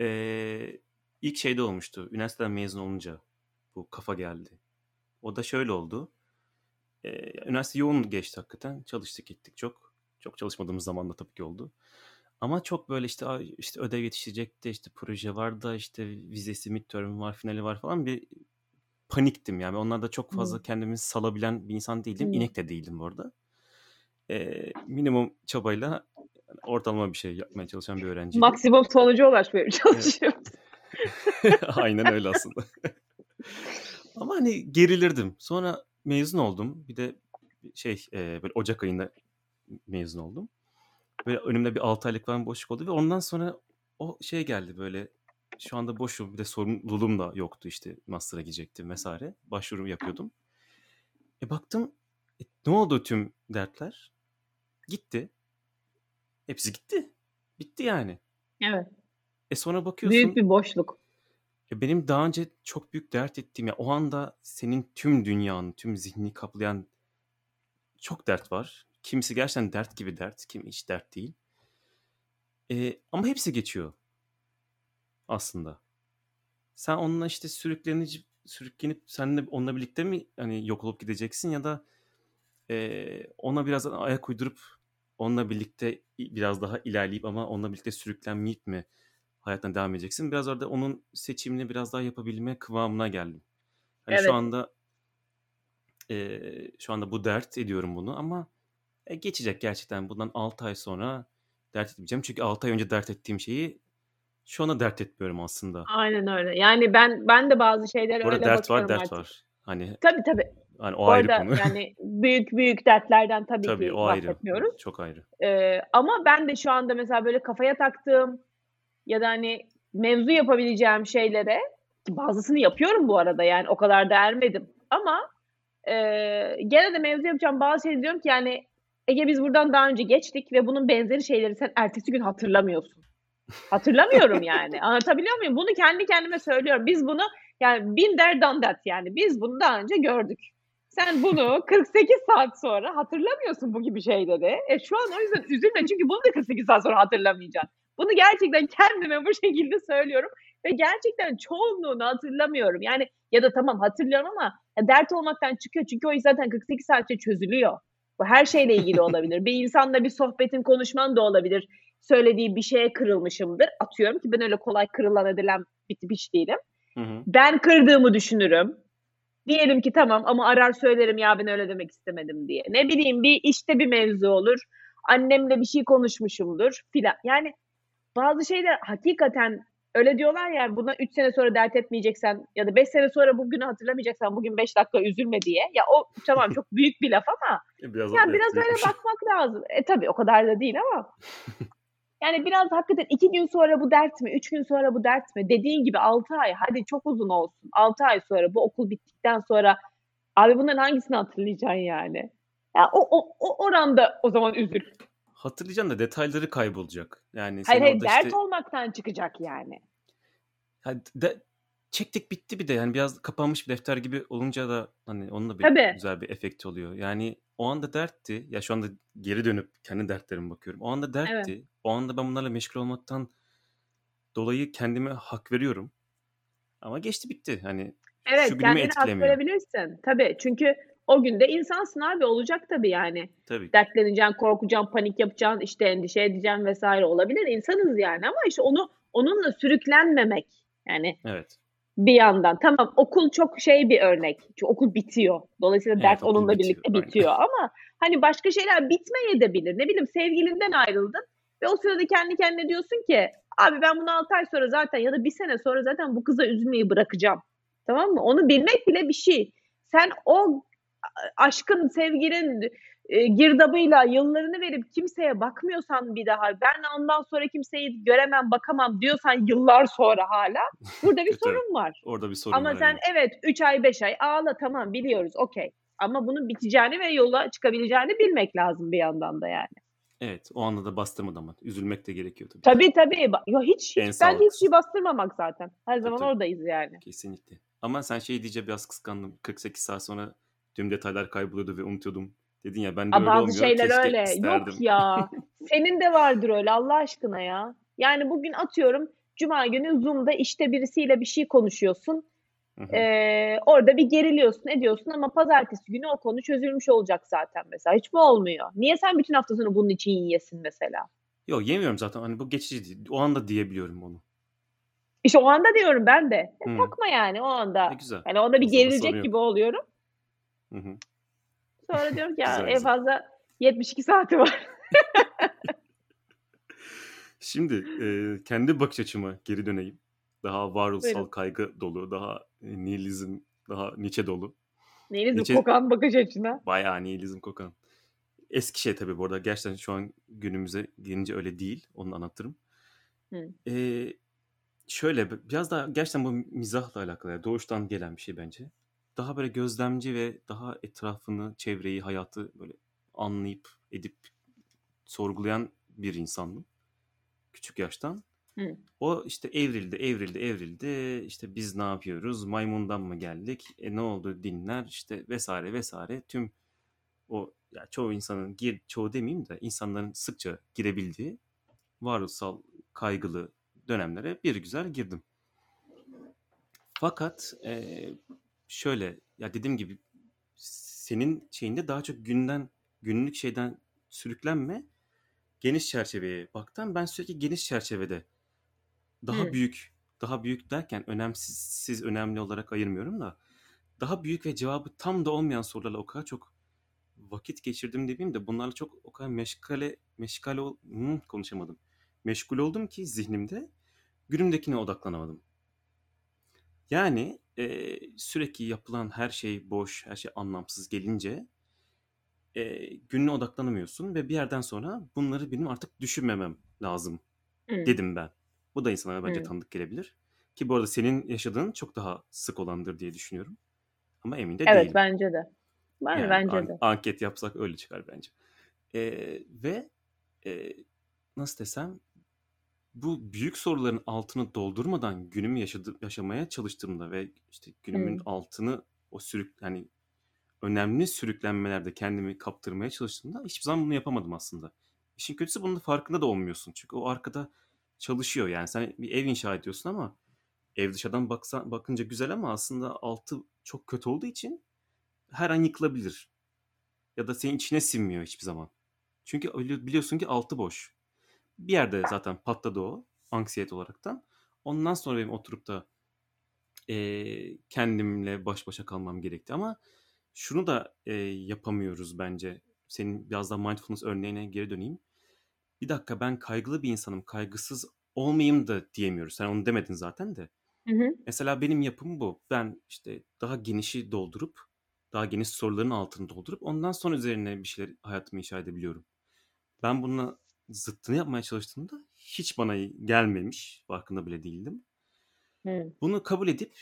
Ee, ilk şeyde olmuştu. Üniversiteden mezun olunca bu kafa geldi. O da şöyle oldu. Ee, üniversite yoğun geçti hakikaten. Çalıştık gittik çok. Çok çalışmadığımız zaman da tabii ki oldu. Ama çok böyle işte "Ay, işte ödev yetişecekti, işte proje var da işte vizesi, midterm var, finali var falan bir paniktim yani. Onlarda çok fazla Hı. kendimi salabilen bir insan değildim. Hı. İnek de değildim bu arada. Ee, minimum çabayla ortalama bir şey yapmaya çalışan bir öğrenciydim. maksimum sonuca ulaşmaya çalışıyoruz. Aynen öyle aslında. Ama hani gerilirdim. Sonra mezun oldum. Bir de şey e, böyle Ocak ayında mezun oldum. Böyle önümde bir 6 aylık falan boşluk oldu ve ondan sonra o şey geldi böyle şu anda boşum bir de sorumluluğum da yoktu işte master'a gidecektim vesaire. Başvuru yapıyordum. E baktım e, ne oldu tüm dertler? Gitti. Hepsi gitti. Bitti yani. Evet. E sonra bakıyorsun Büyük bir boşluk. Ya benim daha önce çok büyük dert ettiğim ya o anda senin tüm dünyanı, tüm zihnini kaplayan çok dert var. Kimisi gerçekten dert gibi dert, kimi hiç dert değil. Ee, ama hepsi geçiyor aslında. Sen onunla işte sürüklenip sürüklenip seninle onunla birlikte mi hani yok olup gideceksin ya da e, ona biraz ayak uydurup onunla birlikte biraz daha ilerleyip ama onunla birlikte sürüklenmeyip mi hayatına devam edeceksin? Biraz orada onun seçimini biraz daha yapabilme kıvamına geldim. Hani Evet. şu anda e, şu anda bu dert ediyorum bunu ama e, geçecek gerçekten. Bundan 6 ay sonra dert etmeyeceğim. Çünkü 6 ay önce dert ettiğim şeyi şu anda dert etmiyorum aslında. Aynen öyle. Yani ben ben de bazı arada öyle dert var, bakıyorum dert artık. var. Hani Tabii tabii. Hani o Bu ayrı arada konu. yani büyük büyük dertlerden tabii, Tabii ki o ayrı. bahsetmiyoruz. Çok ayrı. Ee, ama ben de şu anda mesela böyle kafaya taktığım ya da hani mevzu yapabileceğim şeylere ki bazısını yapıyorum bu arada yani o kadar da ermedim. Ama e, gene de mevzu yapacağım bazı şey diyorum ki yani Ege biz buradan daha önce geçtik ve bunun benzeri şeyleri sen ertesi gün hatırlamıyorsun. Hatırlamıyorum yani. Anlatabiliyor muyum? Bunu kendi kendime söylüyorum. Biz bunu yani bin der done that yani. Biz bunu daha önce gördük. Sen bunu 48 saat sonra hatırlamıyorsun bu gibi şeyleri. E şu an o yüzden üzülme çünkü bunu da 48 saat sonra hatırlamayacaksın. Bunu gerçekten kendime bu şekilde söylüyorum ve gerçekten çoğunluğunu hatırlamıyorum. Yani ya da tamam hatırlıyorum ama dert olmaktan çıkıyor çünkü o zaten 48 saatte çözülüyor. Bu her şeyle ilgili olabilir. bir insanla bir sohbetin, konuşman da olabilir. Söylediği bir şeye kırılmışımdır. Atıyorum ki ben öyle kolay kırılan edilen bir tip hiç değilim. Hı hı. Ben kırdığımı düşünürüm. Diyelim ki tamam ama arar söylerim ya ben öyle demek istemedim diye. Ne bileyim bir işte bir mevzu olur. Annemle bir şey konuşmuşumdur filan. Yani bazı şeyler hakikaten öyle diyorlar ya buna 3 sene sonra dert etmeyeceksen ya da 5 sene sonra bugünü hatırlamayacaksan bugün 5 dakika üzülme diye. Ya o tamam çok büyük bir laf ama Biraz yani biraz öyle bakmak lazım. E tabii o kadar da değil ama. Yani biraz hakikaten iki gün sonra bu dert mi, üç gün sonra bu dert mi? Dediğin gibi altı ay, hadi çok uzun olsun. Altı ay sonra bu okul bittikten sonra abi bunların hangisini hatırlayacaksın yani? Ya o, o, o oranda o zaman üzül. Hatırlayacaksın da detayları kaybolacak. Yani Hayır hayır dert işte olmaktan çıkacak yani. Ha, de, çektik bitti bir de yani biraz kapanmış bir defter gibi olunca da hani onun da bir Tabii. güzel bir efekti oluyor. Yani o anda dertti. Ya şu anda geri dönüp kendi dertlerime bakıyorum. O anda dertti. O anda ben bunlarla meşgul olmaktan dolayı kendime hak veriyorum. Ama geçti bitti. Hani Evet, şu günümü etkilemiyor. verebilirsin. Tabii, çünkü o gün de insansın abi, olacak tabii yani. Tabii. Dertleneceksin, korkacaksın, panik yapacaksın, işte endişe edeceksin vs. olabilir. İnsanız yani ama işte onu onunla sürüklenmemek. Yani Evet. Bir yandan. Tamam okul çok şey bir örnek. Çünkü okul bitiyor. Dolayısıyla Evet, onunla bitiyor, birlikte aynen. bitiyor ama hani başka şeyler bitmeyebilir. Ne bileyim sevgilinden ayrıldın ve o sırada kendi kendine diyorsun ki abi ben bunu 6 ay sonra zaten ya da bir sene sonra zaten bu kıza üzülmeyi bırakacağım. Tamam mı? Onu bilmek bile bir şey. Sen o aşkın, sevginin e, girdabıyla yıllarını verip kimseye bakmıyorsan bir daha ben ondan sonra kimseyi göremem, bakamam diyorsan yıllar sonra hala burada bir Kötü. sorun var. Orada bir sorun Ama var. sen yani. evet 3 ay 5 ay ağla tamam biliyoruz okey. Ama bunun biteceğini ve yola çıkabileceğini bilmek lazım bir yandan da yani. Evet. O anda da bastırmadan ama. Üzülmek de gerekiyor tabii. Tabii tabii. Yo, hiç, En hiç bence hiç şey bastırmamak zaten. Her zaman tabii. oradayız yani. Kesinlikle. Ama sen şey diyece biraz kıskandım. 48 saat sonra tüm detaylar kayboluyordu ve unutuyordum. Dedin ya ben de Aa, öyle bazı olmuyor. şeyler Keşke öyle. isterdim. Yok ya. Senin de vardır öyle Allah aşkına ya. Yani bugün atıyorum Cuma günü Zoom'da işte birisiyle bir şey konuşuyorsun. Ee, orada bir geriliyorsun ediyorsun ama pazartesi günü o konu çözülmüş olacak zaten mesela. Hiç mi olmuyor? Niye sen bütün hafta sonu bunun için yiyesin mesela? Yok yemiyorum zaten. Hani bu geçici. O anda diyebiliyorum onu. İşte o anda diyorum ben de. Hı. takma yani o anda. Ne güzel. Hani onda bir O gerilecek gibi oluyorum. Hı hı. Sonra diyorum ki ya en fazla 72 saati var. Şimdi e, kendi bakış açıma geri döneyim. Daha varoluşsal Buyurun. kaygı dolu, daha e, nihilizm, daha Nietzsche dolu. Neyiniz Nietzsche- kokan bakış açına? Bayağı nihilizm kokan. Eski şey tabii bu arada. Gerçekten şu an günümüze gelince öyle değil. Onu anlatırım. Hı. Ee, şöyle biraz daha gerçekten bu mizahla alakalı. yani Doğuştan gelen bir şey bence. Daha böyle gözlemci ve daha etrafını, çevreyi, hayatı böyle anlayıp, edip sorgulayan bir insandım. Küçük yaştan. Hı. O işte evrildi, evrildi, evrildi. İşte biz ne yapıyoruz? Maymundan mı geldik? E ne oldu dinler işte vesaire vesaire. Tüm o ya çoğu insanın gir çoğu demeyeyim de insanların sıkça girebildiği varoluşsal kaygılı dönemlere bir güzel girdim. Fakat e, şöyle ya dediğim gibi senin şeyinde daha çok günden günlük şeyden sürüklenme geniş çerçeveye baktan ben sürekli geniş çerçevede daha Hı. büyük daha büyük derken önemsiz siz önemli olarak ayırmıyorum da daha büyük ve cevabı tam da olmayan sorularla o kadar çok vakit geçirdim demeyeyim de bunlarla çok o kadar meşgale meşgale ol, Hmm, konuşamadım. Meşgul oldum ki zihnimde günümdekine odaklanamadım. Yani e, sürekli yapılan her şey boş, her şey anlamsız gelince e, gününe odaklanamıyorsun ve bir yerden sonra bunları benim artık düşünmemem lazım Hı. dedim ben. Bu da insana bence Hı. tanıdık gelebilir. Ki bu arada senin yaşadığın çok daha sık olandır diye düşünüyorum. Ama emin de Evet değilim. bence de. Ben Yani bence an- de. anket yapsak öyle çıkar bence. Ee, ve e, nasıl desem bu büyük soruların altını doldurmadan günümü yaşadı, yaşamaya çalıştığımda ve işte günümün Hı. altını o sürük hani önemli sürüklenmelerde kendimi kaptırmaya çalıştığımda hiçbir zaman bunu yapamadım aslında. İşin kötüsü bunun da farkında da olmuyorsun. Çünkü o arkada çalışıyor yani sen bir ev inşa ediyorsun ama ev dışarıdan baksan, bakınca güzel ama aslında altı çok kötü olduğu için her an yıkılabilir. Ya da senin içine sinmiyor hiçbir zaman. Çünkü biliyorsun ki altı boş. Bir yerde zaten patladı o anksiyete olaraktan. Ondan sonra benim oturup da eee, kendimle baş başa kalmam gerekti. Ama şunu da eee, yapamıyoruz bence. Senin biraz da mindfulness örneğine geri döneyim. Bir dakika ben kaygılı bir insanım, kaygısız olmayayım da diyemiyoruz. Sen onu demedin zaten de. Hı hı. Mesela benim yapım bu. Ben işte daha genişi doldurup, daha geniş soruların altını doldurup ondan sonra üzerine bir şeyler hayatımı inşa edebiliyorum. Ben bununla zıttını yapmaya çalıştığımda hiç bana gelmemiş. Farkında bile değildim. Hı. Bunu kabul edip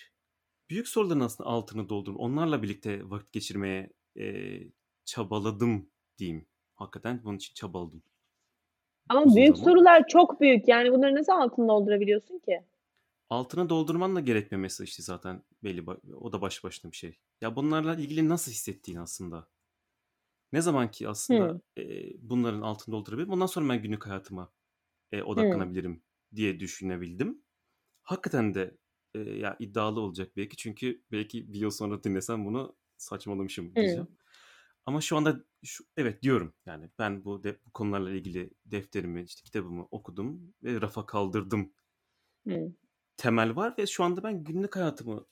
büyük soruların aslında altını doldurup onlarla birlikte vakit geçirmeye e, çabaladım diyeyim. Hakikaten bunun için çabaladım. Ama Uzun büyük zaman. sorular çok büyük. Yani bunları nasıl altını doldurabiliyorsun ki? Altına doldurman da gerekmemesi işte zaten belli. O da baş başına bir şey. Ya bunlarla ilgili nasıl hissettiğin aslında. Ne zaman ki aslında Hı. e, bunların altını doldurabilirim. Ondan sonra ben günlük hayatıma e, odaklanabilirim diye düşünebildim. Hakikaten de e, ya iddialı olacak belki. Çünkü belki bir yıl sonra dinlesem bunu saçmalamışım diyeceğim. Hımm. Ama şu anda şu evet diyorum. Yani ben bu de bu konularla ilgili defterimi, işte kitabımı okudum ve rafa kaldırdım. Hımm. Temel var ve şu anda ben günlük hayatımı,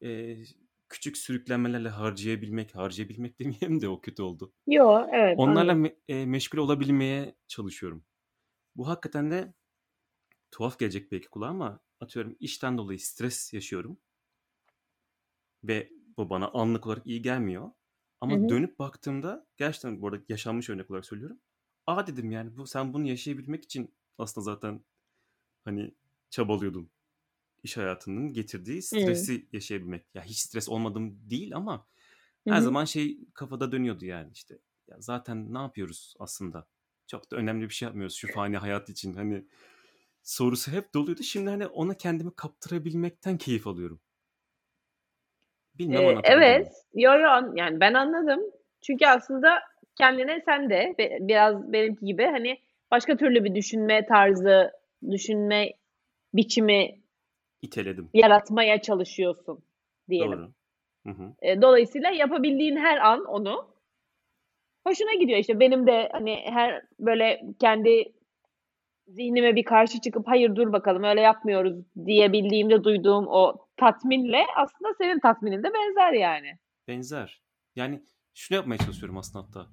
eee, küçük sürüklenmelerle harcayabilmek, harcayabilmek demeyelim de o kötü oldu. Yo, evet, Onlarla anladım. me eee, meşgul olabilmeye çalışıyorum. Bu hakikaten de tuhaf gelecek belki kulağa ama atıyorum işten dolayı stres yaşıyorum. Ve bu bana anlık olarak iyi gelmiyor. Ama hı. dönüp baktığımda gerçekten bu arada yaşanmış örnek olarak söylüyorum. A, dedim yani bu sen bunu yaşayabilmek için aslında zaten hani çabalıyordun. İş hayatının getirdiği stresi yaşayabilmek. Ya hiç stres olmadım değil ama her hı. zaman şey kafada dönüyordu yani işte. Ya zaten ne yapıyoruz aslında? Çok da önemli bir şey yapmıyoruz şu fani hayat için. Hani sorusu hep doluydu. Şimdi hani ona kendimi kaptırabilmekten keyif alıyorum. Bilmem anlatabildim evet. Yo, yo, an yani ben anladım. Çünkü aslında kendine sen de biraz benimki gibi hani başka türlü bir düşünme tarzı, düşünme biçimi İteledim. yaratmaya çalışıyorsun diyelim. Doğru. Hı hı. Eee, dolayısıyla yapabildiğin her an onu hoşuna gidiyor. İşte benim de hani her böyle kendi zihnime bir karşı çıkıp hayır dur bakalım öyle yapmıyoruz diyebildiğimde duyduğum o tatminle aslında senin tatminin de benzer yani. Benzer. Yani şunu yapmaya çalışıyorum aslında hatta.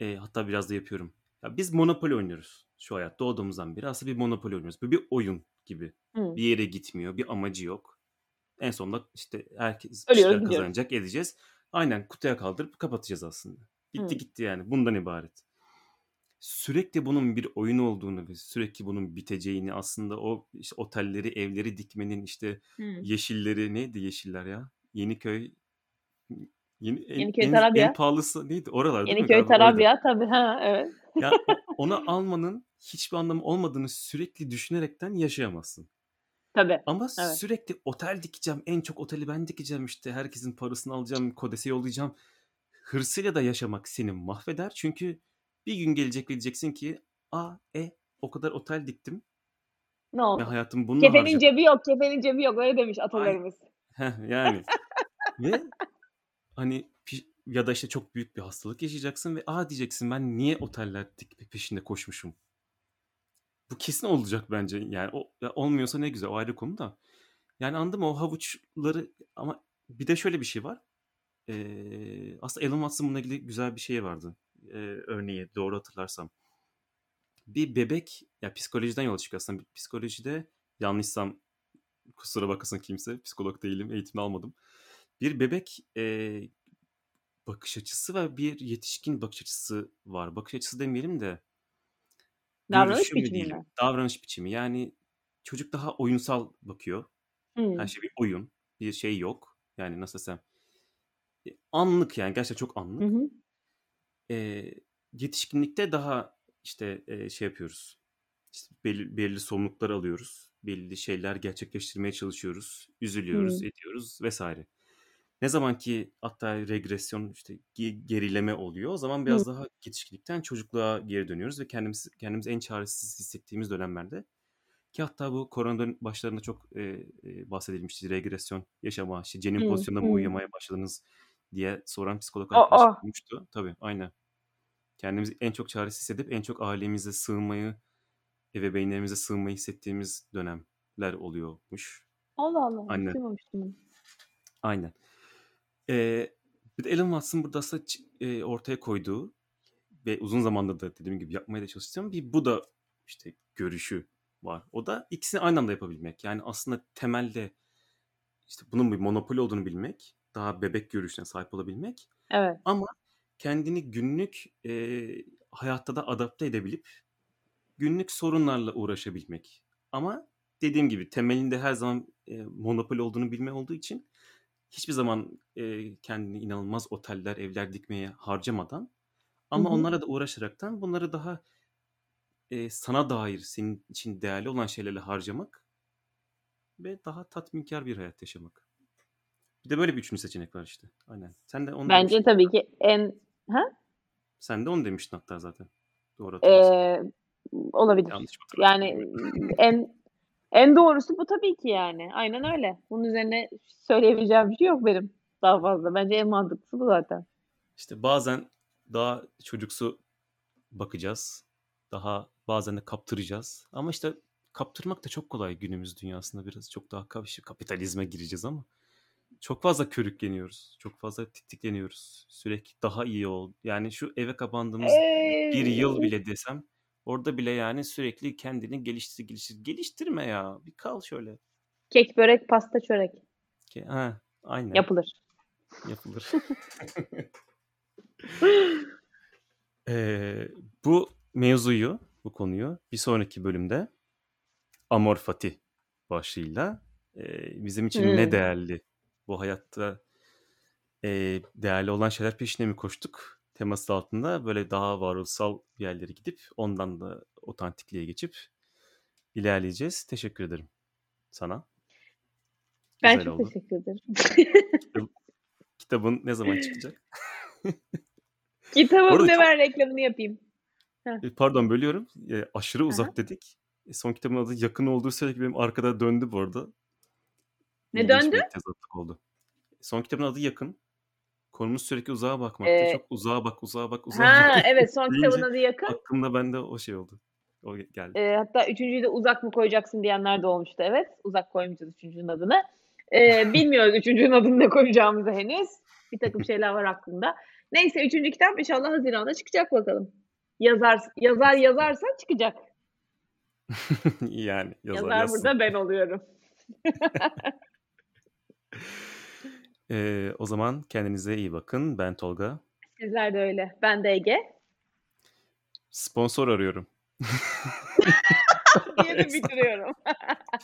Eee, hatta biraz da yapıyorum. Ya biz Monopoly oynuyoruz şu hayatta doğduğumuzdan beri. Aslında bir Monopoly oynuyoruz. Bu bir oyun gibi. Hımm. Bir yere gitmiyor, bir amacı yok. En sonunda işte herkes Ölüyoruz, gidiyoruz. kazanacak, edeceğiz. Aynen kutuya kaldırıp kapatacağız aslında. Bitti Hımm. gitti yani. Bundan ibaret. Sürekli bunun bir oyun olduğunu ve sürekli bunun biteceğini aslında o işte otelleri, evleri dikmenin işte Hımm. yeşilleri neydi yeşiller ya? Yeniköy yeni en Yeniköy, en en Tarabya. pahalısı neydi? Oralar? Yeniköy. Tarabya tabii. Ha, evet. Ya o onu almanın hiçbir anlamı olmadığını sürekli düşünerekten yaşayamazsın. Tabii. Ama Evet. sürekli otel dikeceğim, en çok oteli ben dikeceğim işte herkesin parasını alacağım, KODES'e yollayacağım. Hırsıyla da yaşamak seni mahveder. Çünkü bir gün gelecek ve diyeceksin ki a, e o kadar otel diktim Ne oldu? hayatımı bununla Kefenin harcadım. cebi yok, kefenin cebi yok. Öyle demiş atalarımız. Heh, yani. Ve hani ya da işte çok büyük bir hastalık yaşayacaksın ve a diyeceksin ben niye oteller dikme peşinde koşmuşum? Bu kesin olacak bence. Yani o ya olmuyorsa ne güzel o ayrı konu da. Yani anladın mı? O havuçları ama bir de şöyle bir şey var. Eee, aslında Elon Musk'ın bununla ilgili güzel bir şey vardı. Eee, örneği doğru hatırlarsam. Bir bebek ya psikolojiden yola çıkıyor aslında. Psikolojide yanlışsam kusura bakmasın kimse. Psikolog değilim, eğitimini almadım. Bir bebek eee, bakış açısı ve bir yetişkin bakış açısı var. Bakış açısı demeyelim de Davranış biçimi mi? Davranış biçimi. Yani çocuk daha oyunsal bakıyor. Her Hımm. şey bir oyun. Bir şey yok. Yani nasıl desem e, anlık yani gerçekten çok Hı anlık. hı. Eee, yetişkinlikte daha işte eee, şey yapıyoruz. İşte belli, belli sorumluluklar alıyoruz. Belli şeyler gerçekleştirmeye çalışıyoruz. Üzülüyoruz, Hımm. ediyoruz vesaire. Ne zaman ki hatta regresyon işte ge- gerileme oluyor o zaman biraz daha yetişkinlikten çocukluğa geri dönüyoruz ve kendimiz kendimiz en çaresiz hissettiğimiz dönemlerde ki hatta bu koronaların başlarında çok e, e, bahsedilmişti. Regresyon yaşama, işte cenin pozisyonunda mı Hımm. uyumaya başladınız diye soran psikolog arkadaş olmuştu. Tabii aynen. Kendimizi en çok çaresiz hissedip en çok ailemize sığınmayı, ebeveynlerimize sığınmayı hissettiğimiz dönemler oluyormuş. Allah Allah. Aynen. Aynen. Ee, bir de Elon Musk'ın burada aslında e, ortaya koyduğu ve uzun zamandır da dediğim gibi yapmaya da çalıştığım bir bu da işte görüşü var. O da ikisini aynı anda yapabilmek. Yani aslında temelde işte bunun bir monopoli olduğunu bilmek, daha bebek görüşüne sahip olabilmek Evet. ama kendini günlük e, hayatta da adapte edebilip günlük sorunlarla uğraşabilmek. Ama dediğim gibi temelinde her zaman e, monopoli olduğunu bilme olduğu için hiçbir zaman e, kendini inanılmaz oteller, evler dikmeye harcamadan ama hı. onlara da uğraşaraktan bunları daha e, sana dair senin için değerli olan şeylerle harcamak ve daha tatminkar bir hayat yaşamak. Bir de böyle bir üçüncü seçenek var işte. Aynen. Sen de onu Bence demiştin. tabii ki en Ha? Sen de onu demiştin hatta zaten. Doğru. Eee, olabilir. Yani en En doğrusu bu tabii ki yani. Aynen öyle. Bunun üzerine söyleyebileceğim bir şey yok benim daha fazla. Bence en mantıklısı bu zaten. İşte bazen daha çocuksu bakacağız. Daha bazen de kaptıracağız. Ama işte kaptırmak da çok kolay günümüz dünyasında biraz çok daha kap- kapitalizme gireceğiz ama çok fazla körükleniyoruz. Çok fazla titikleniyoruz. Sürekli daha iyi ol. Yani şu eve kapandığımız bir yıl bile desem orada bile yani sürekli kendini geliştir geliştir. Geliştirme ya. Bir kal şöyle. Kek, börek, pasta, çörek Ke- Ha, aynen. yapılır. Yapılır. Eee, bu mevzuyu, bu konuyu bir sonraki bölümde Amor Fati başlığıyla eee, bizim için ne Hımm. değerli, bu hayatta eee, değerli olan şeyler peşine mi koştuk teması altında böyle daha varoluşsal yerlere gidip ondan da otantikliğe geçip ilerleyeceğiz. Teşekkür ederim sana. Ben Güzel çok oldu. teşekkür ederim. Kitabın ne zaman çıkacak? Kitabım ne ver reklamını yapayım. Heh. E, Pardon bölüyorum. E, aşırı uzak dedik. E, son kitabın adı yakın olduğu sürekli benim arkada döndü bu arada. Ne İlginç döndü? oldu. Son kitabın adı yakın. Konumuz sürekli uzağa bakmakta. Eee Çok uzağa bak, uzağa bak, uzağa Ha, bak evet son kitabın adı yakın. aklımda bende o şey oldu. O geldi. Eee, hatta 3'üncüyü de uzak mı koyacaksın diyenler de olmuştu. Evet, uzak koymayacağız 3'üncünün adını. Eee, bilmiyoruz 3'üncünün adını ne koyacağımızı henüz. Birtakım şeyler var aklımda. Neyse 3. kitap inşallah haziranda çıkacak bakalım. Yazar yazar yazarsa çıkacak. Yani yazar Yazar yazsın. burada ben oluyorum. E, o zaman kendinize iyi bakın. Ben Tolga. Sizler de öyle. Ben de Ege. Sponsor arıyorum. diye de bitiriyorum.